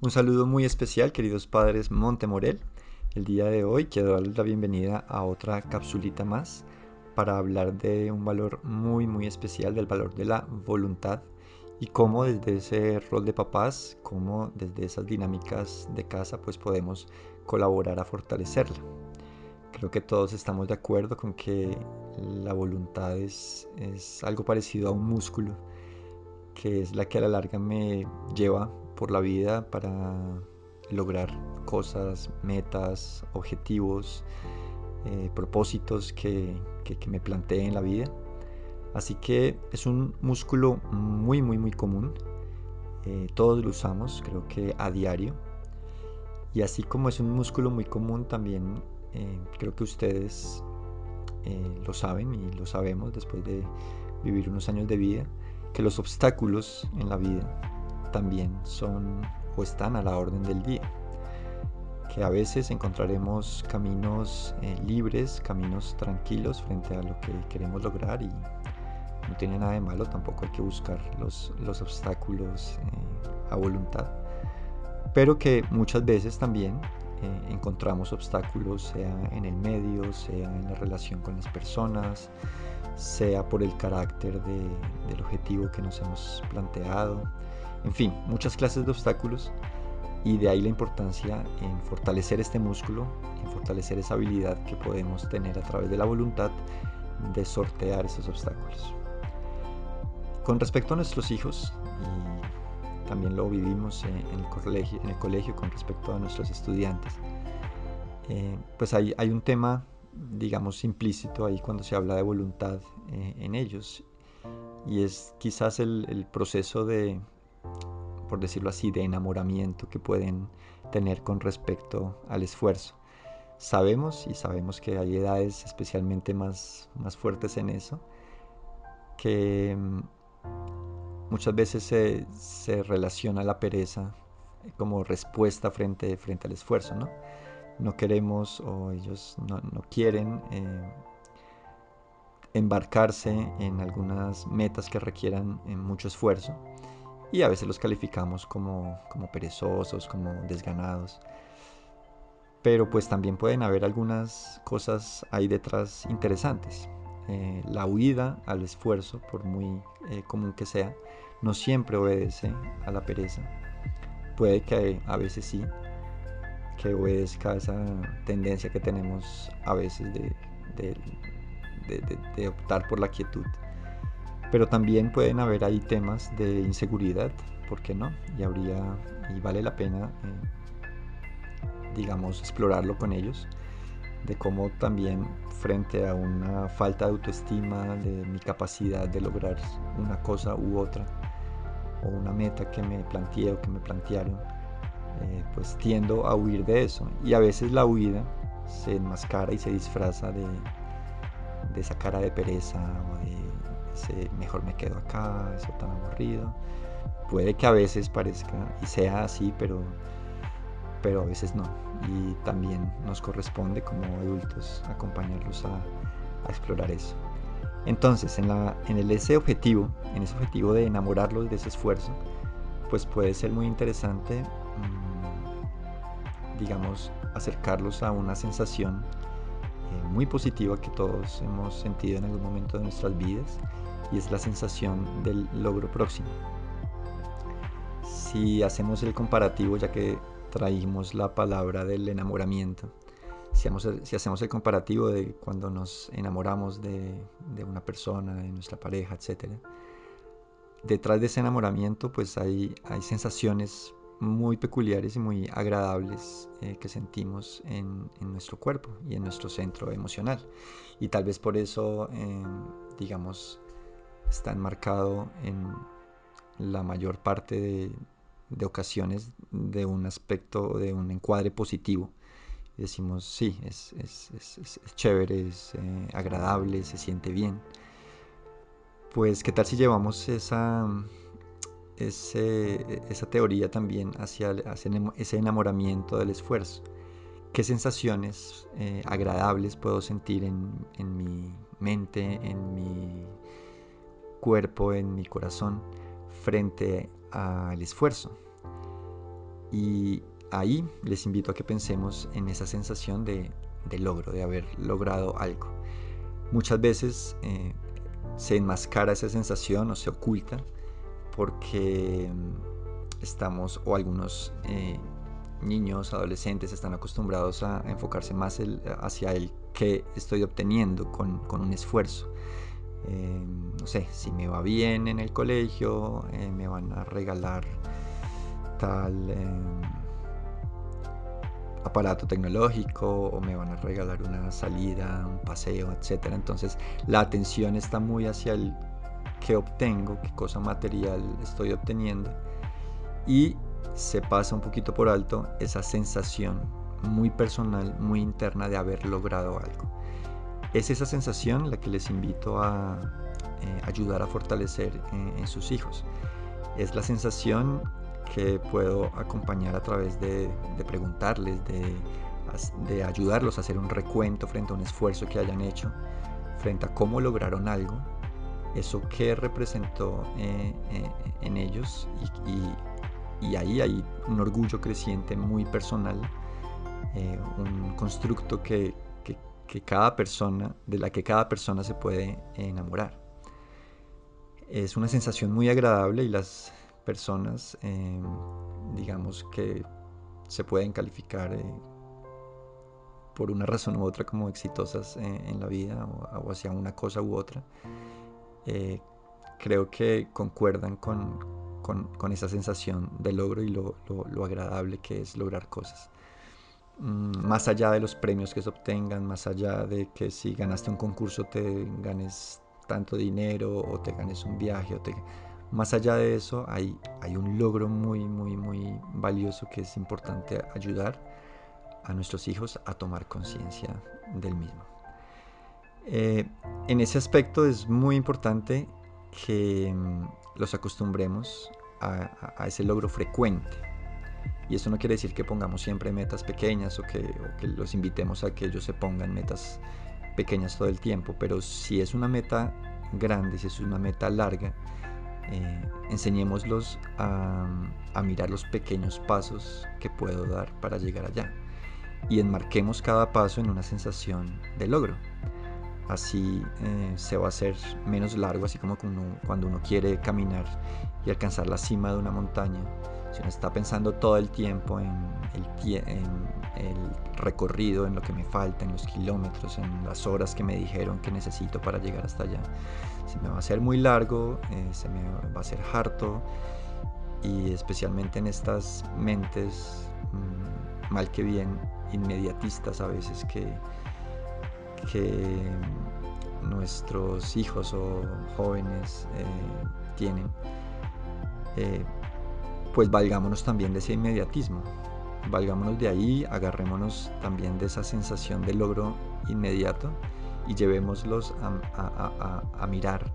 Un saludo muy especial, queridos padres Montemorel. El día de hoy quiero darles la bienvenida a otra capsulita más para hablar de un valor muy muy especial, del valor de la voluntad y cómo desde ese rol de papás, cómo desde esas dinámicas de casa pues podemos colaborar a fortalecerla. Creo que todos estamos de acuerdo con que la voluntad es, es algo parecido a un músculo, que es la que a la larga me lleva por la vida para lograr cosas, metas, objetivos, eh, propósitos que, me planteé en la vida. Así que es un músculo muy, muy, muy común. Eh, todos lo usamos, creo que a diario. Y así como es un músculo muy común, también eh, creo que ustedes lo saben y lo sabemos después de vivir unos años de vida, que los obstáculos en la vida también son o están a la orden del día. Que a veces encontraremos caminos eh, libres, caminos tranquilos frente a lo que queremos lograr y no tiene nada de malo, tampoco hay que buscar los, los obstáculos eh, a voluntad. Pero que muchas veces también eh, encontramos obstáculos, sea en el medio, sea en la relación con las personas, sea por el carácter del objetivo que nos hemos planteado, en fin, muchas clases de obstáculos y de ahí la importancia en fortalecer este músculo, en fortalecer esa habilidad que podemos tener a través de la voluntad de sortear esos obstáculos. Con respecto a nuestros hijos, y también lo vivimos en el colegio, en el colegio con respecto a nuestros estudiantes, eh, pues hay, un tema, digamos, implícito ahí cuando se habla de voluntad eh, en ellos, y es quizás el proceso de, por decirlo así, de enamoramiento que pueden tener con respecto al esfuerzo. Sabemos y sabemos que hay edades especialmente más, más fuertes en eso, que mm, muchas veces se, relaciona la pereza como respuesta frente, frente al esfuerzo, ¿no? No queremos o ellos no, quieren eh, embarcarse en algunas metas que requieran eh, mucho esfuerzo y a veces los calificamos como, perezosos, como desganados. Pero pues también pueden haber algunas cosas ahí detrás interesantes. Eh, la huida al esfuerzo, por muy eh, común que sea, no siempre obedece a la pereza. Puede que a veces sí, que obedezca esa tendencia que tenemos a veces de, de optar por la quietud. Pero también pueden haber ahí temas de inseguridad, ¿por qué no? Y habría y vale la pena, eh, digamos, explorarlo con ellos, de cómo también frente a una falta de autoestima, de mi capacidad de lograr una cosa u otra, o una meta que me planteé o que me plantearon, eh, pues tiendo a huir de eso. Y a veces la huida se enmascara y se disfraza de, de esa cara de pereza o de mejor me quedo acá, eso tan aburrido. Puede que a veces parezca y sea así, pero, pero a veces no. Y también nos corresponde como adultos acompañarlos a, explorar eso. Entonces, en, la, en el, ese objetivo, en ese objetivo de enamorarlos de ese esfuerzo, pues puede ser muy interesante, mm, digamos, acercarlos a una sensación eh, muy positiva que todos hemos sentido en algún momento de nuestras vidas y es la sensación del logro próximo. Si hacemos el comparativo, ya que traímos la palabra del enamoramiento, si, hacemos el comparativo de cuando nos enamoramos de, una persona, de nuestra pareja, etc., detrás de ese enamoramiento pues hay, hay sensaciones muy peculiares y muy agradables eh, que sentimos en, nuestro cuerpo y en nuestro centro emocional. Y tal vez por eso, eh, digamos, está enmarcado en la mayor parte de, ocasiones de un aspecto, de un encuadre positivo. decimos, sí, es, chévere, es eh, agradable, se siente bien. Pues, ¿qué tal si llevamos esa, esa teoría también hacia, ese enamoramiento del esfuerzo? ¿Qué sensaciones eh, agradables puedo sentir en, en mi mente, en mi cuerpo, en mi corazón, frente al esfuerzo. Y ahí les invito a que pensemos en esa sensación de, logro, de haber logrado algo. Muchas veces eh, se enmascara esa sensación o se oculta porque mm, estamos o algunos eh, niños, adolescentes están acostumbrados a enfocarse más hacia el que estoy obteniendo con, un esfuerzo. Eh, no sé, si me va bien en el colegio, me van a regalar tal aparato tecnológico o me van a regalar una salida, un paseo, etc. Entonces la atención está muy hacia el qué obtengo, qué cosa material estoy obteniendo y se pasa un poquito por alto esa sensación muy personal, muy interna de haber logrado algo. Es esa sensación la que les invito a eh, ayudar a fortalecer eh, en sus hijos. Es la sensación que puedo acompañar a través de, preguntarles, de, ayudarlos a hacer un recuento frente a un esfuerzo que hayan hecho, frente a cómo lograron algo, eso que representó eh, en ellos y, ahí hay un orgullo creciente muy personal, un constructo que, que cada persona, de la que cada persona se puede enamorar. Es una sensación muy agradable y las personas, em, digamos, que se pueden calificar eh, por una razón u otra como exitosas eh, en la vida o, hacia una cosa u otra, eh, creo que concuerdan con, con, esa sensación de logro y lo, lo, agradable que es lograr cosas. Mm, más allá de los premios que se obtengan, más allá de que si ganaste un concurso te ganes tanto dinero o te ganes un viaje o te más allá de eso, hay, hay un logro muy, muy, muy valioso que es importante ayudar a nuestros hijos a tomar conciencia del mismo. Eh, en ese aspecto es muy importante que mm, los acostumbremos a, ese logro frecuente. Y eso no quiere decir que pongamos siempre metas pequeñas o que, o que, los invitemos a que ellos se pongan metas pequeñas todo el tiempo, pero si es una meta grande, si es una meta larga, eh, enseñémoslos a, mirar los pequeños pasos que puedo dar para llegar allá y enmarquemos cada paso en una sensación de logro. Así eh, se va a hacer menos largo, así como cuando uno quiere caminar y alcanzar la cima de una montaña. Si uno está pensando todo el tiempo en el, en el recorrido, en lo que me falta, en los kilómetros, en las horas que me dijeron que necesito para llegar hasta allá, se me va a hacer muy largo, eh, se me va a hacer harto y especialmente en estas mentes mm, mal que bien inmediatistas a veces que, que nuestros hijos o jóvenes eh, tienen, eh, pues valgámonos también de ese inmediatismo, valgámonos de ahí, agarrémonos también de esa sensación de logro inmediato y llevémoslos a, mirar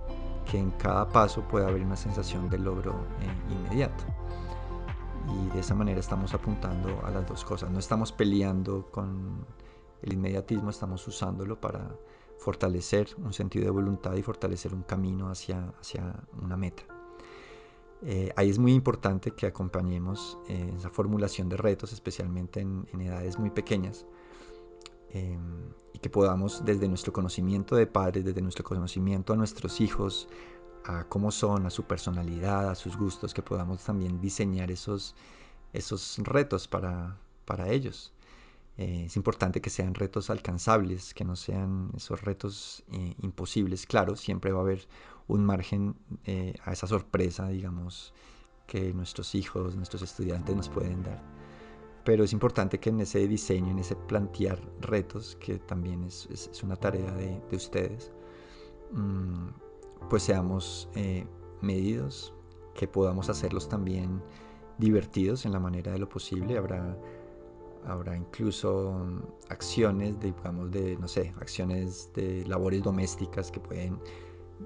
que en cada paso puede haber una sensación de logro eh, inmediato. Y de esa manera estamos apuntando a las dos cosas. No estamos peleando con el inmediatismo, estamos usándolo para fortalecer un sentido de voluntad y fortalecer un camino hacia, hacia una meta. Eh, ahí es muy importante que acompañemos eh, esa formulación de retos, especialmente en, edades muy pequeñas, Em, y que podamos desde nuestro conocimiento de padres, desde nuestro conocimiento a nuestros hijos, a cómo son, a su personalidad, a sus gustos, que podamos también diseñar esos, esos retos para, para ellos. Eh, es importante que sean retos alcanzables, que no sean esos retos eh, imposibles. Claro, siempre va a haber un margen eh, a esa sorpresa, digamos, que nuestros hijos, nuestros estudiantes nos pueden dar pero es importante que en ese diseño, en ese plantear retos, que también es, es, una tarea de, de ustedes, mm, pues seamos eh, medidos, que podamos hacerlos también divertidos en la manera de lo posible. Habrá, habrá incluso acciones, digamos, de, no sé, acciones de labores domésticas que pueden,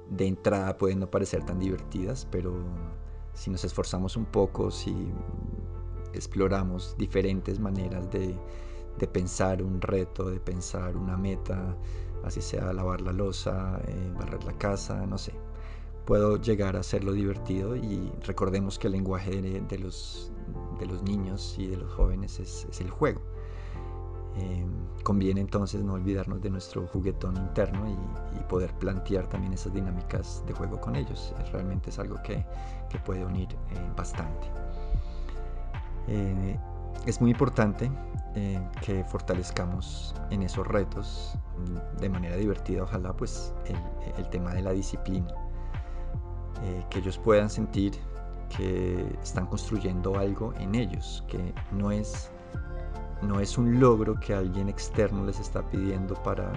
de entrada pueden no parecer tan divertidas, pero si nos esforzamos un poco, si exploramos diferentes maneras de, pensar un reto, de pensar una meta, así sea lavar la losa, eh, barrer la casa, no sé. Puedo llegar a hacerlo divertido y recordemos que el lenguaje de, los, los niños y de los jóvenes es, el juego. Em, conviene entonces no olvidarnos de nuestro juguetón interno y, poder plantear también esas dinámicas de juego con ellos. Realmente es algo que, puede unir eh, bastante. Eh, es muy importante eh, que fortalezcamos en esos retos de manera divertida, ojalá, pues el, tema de la disciplina. que ellos puedan sentir que están construyendo algo en ellos, que no es, no es un logro que alguien externo les está pidiendo para,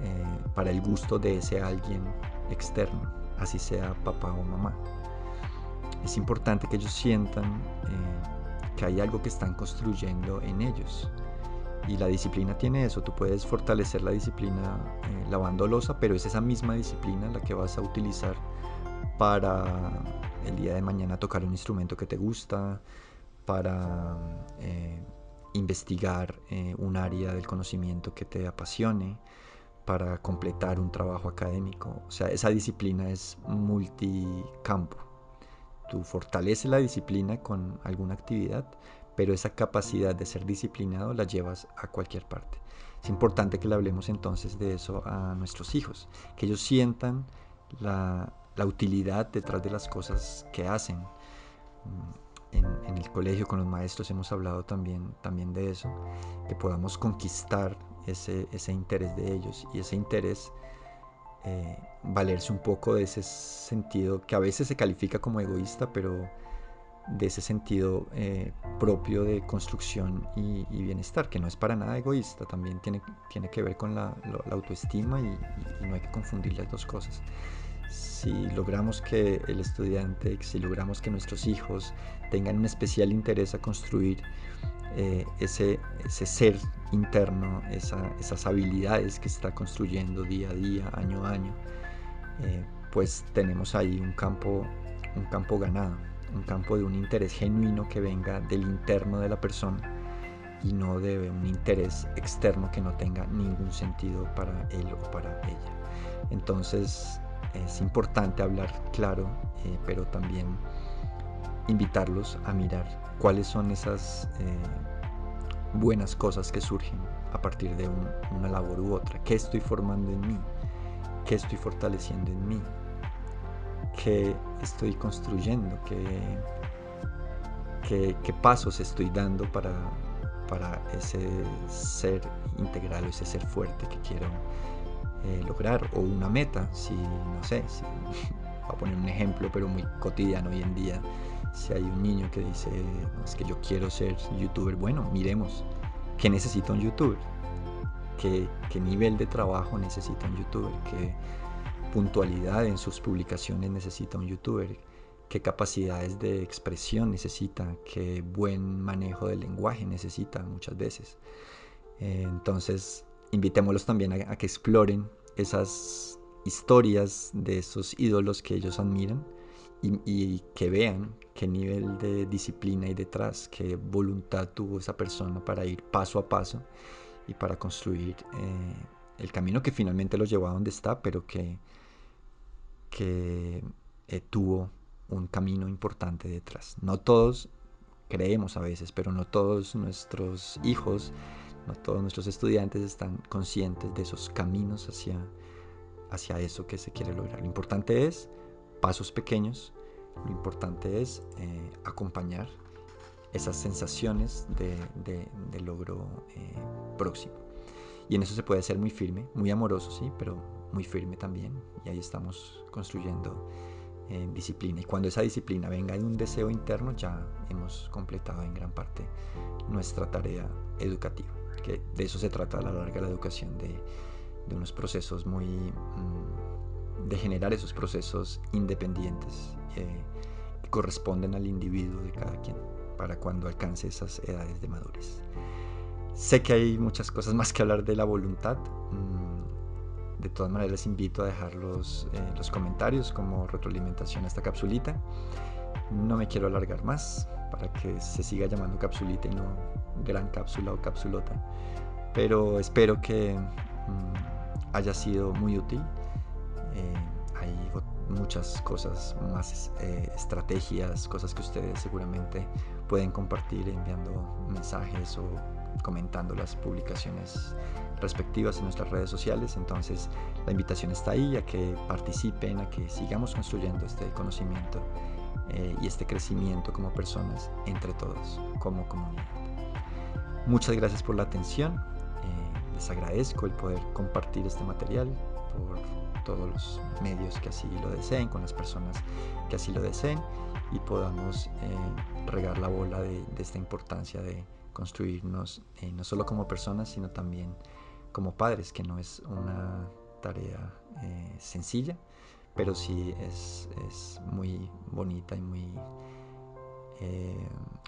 eh, para el gusto de ese alguien externo, así sea papá o mamá. Es importante que ellos sientan eh, que hay algo que están construyendo en ellos. Y la disciplina tiene eso, tú puedes fortalecer la disciplina eh, lavando pero es esa misma disciplina la que vas a utilizar para el día de mañana tocar un instrumento que te gusta, para eh, investigar eh, un área del conocimiento que te apasione, para completar un trabajo académico. O sea, esa disciplina es multicampo. Tú fortaleces la disciplina con alguna actividad, pero esa capacidad de ser disciplinado la llevas a cualquier parte. Es importante que le hablemos entonces de eso a nuestros hijos, que ellos sientan la, la utilidad detrás de las cosas que hacen. Mm, en, el colegio con los maestros hemos hablado también, también de eso, que podamos conquistar ese, ese interés de ellos. Y ese interés eh, valerse un poco de ese sentido que a veces se califica como egoísta, pero de ese sentido eh, propio de construcción y, bienestar, que no es para nada egoísta, también tiene, tiene que ver con la, autoestima y, y, no hay que confundir las dos cosas si logramos que el estudiante, si logramos que nuestros hijos tengan un especial interés a construir eh, ese, ese, ser interno, esas habilidades que está construyendo día a día, año a año, eh, pues tenemos ahí un campo, un campo ganado, un campo de un interés genuino que venga del interno de la persona y no de un interés externo que no tenga ningún sentido para él o para ella. Entonces, es importante hablar claro, eh, pero también invitarlos a mirar cuáles son esas eh, buenas cosas que surgen a partir de una labor u otra. ¿Qué estoy formando en mí? ¿Qué estoy fortaleciendo en mí? ¿Qué estoy construyendo? ¿Qué, qué, pasos estoy dando para, para ese ser integral o ese ser fuerte que quiero eh, lograr o una meta, si no sé, si, voy a poner un ejemplo pero muy cotidiano hoy en día, si hay un niño que dice, es que yo quiero ser youtuber, bueno, miremos, ¿qué necesita un youtuber? ¿Qué, qué nivel de trabajo necesita un youtuber? ¿Qué puntualidad en sus publicaciones necesita un youtuber? qué capacidades de expresión necesita, qué buen manejo del lenguaje necesita muchas veces. Eh, entonces, invitémoslos también a, que exploren esas historias de esos ídolos que ellos admiran y, que vean qué nivel de disciplina hay detrás, qué voluntad tuvo esa persona para ir paso a paso y para construir eh, el camino que finalmente lo llevó a donde está, pero que, que eh, tuvo un camino importante detrás. No todos creemos a veces, pero no todos nuestros hijos todos nuestros estudiantes están conscientes de esos caminos hacia, hacia eso que se quiere lograr. Lo importante es pasos pequeños, lo importante es eh, acompañar esas sensaciones de, logro eh, próximo. Y en eso se puede ser muy firme, muy amoroso, sí, pero muy firme también. Y ahí estamos construyendo eh, disciplina. Y cuando esa disciplina venga de un deseo interno, ya hemos completado en gran parte nuestra tarea educativa que de eso se trata a la larga la educación, de, unos procesos muy... Mm, de generar esos procesos independientes eh, que corresponden al individuo de cada quien para cuando alcance esas edades de madurez. Sé que hay muchas cosas más que hablar de la voluntad. Mm, de todas maneras les invito a dejar los, eh, los comentarios como retroalimentación a esta capsulita. No me quiero alargar más para que se siga llamando capsulita y no gran cápsula o capsulota. Pero espero que mm, haya sido muy útil. Eh, hay muchas cosas más, eh, estrategias, cosas que ustedes seguramente pueden compartir enviando mensajes o comentando las publicaciones respectivas en nuestras redes sociales. Entonces la invitación está ahí a que participen, a que sigamos construyendo este conocimiento eh, y este crecimiento como personas entre todos, como comunidad. Muchas gracias por la atención. Eh, les agradezco el poder compartir este material por todos los medios que así lo deseen, con las personas que así lo deseen y podamos eh, regar la bola de, esta importancia de construirnos eh, no solo como personas, sino también como padres, que no es una tarea sencilla, pero sí es, es, muy bonita y muy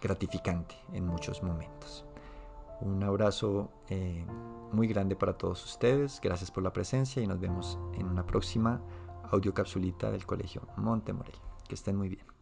gratificante en muchos momentos. Un abrazo muy grande para todos ustedes, gracias por la presencia y nos vemos en una próxima audiocapsulita del Colegio Montemorel. Que estén muy bien.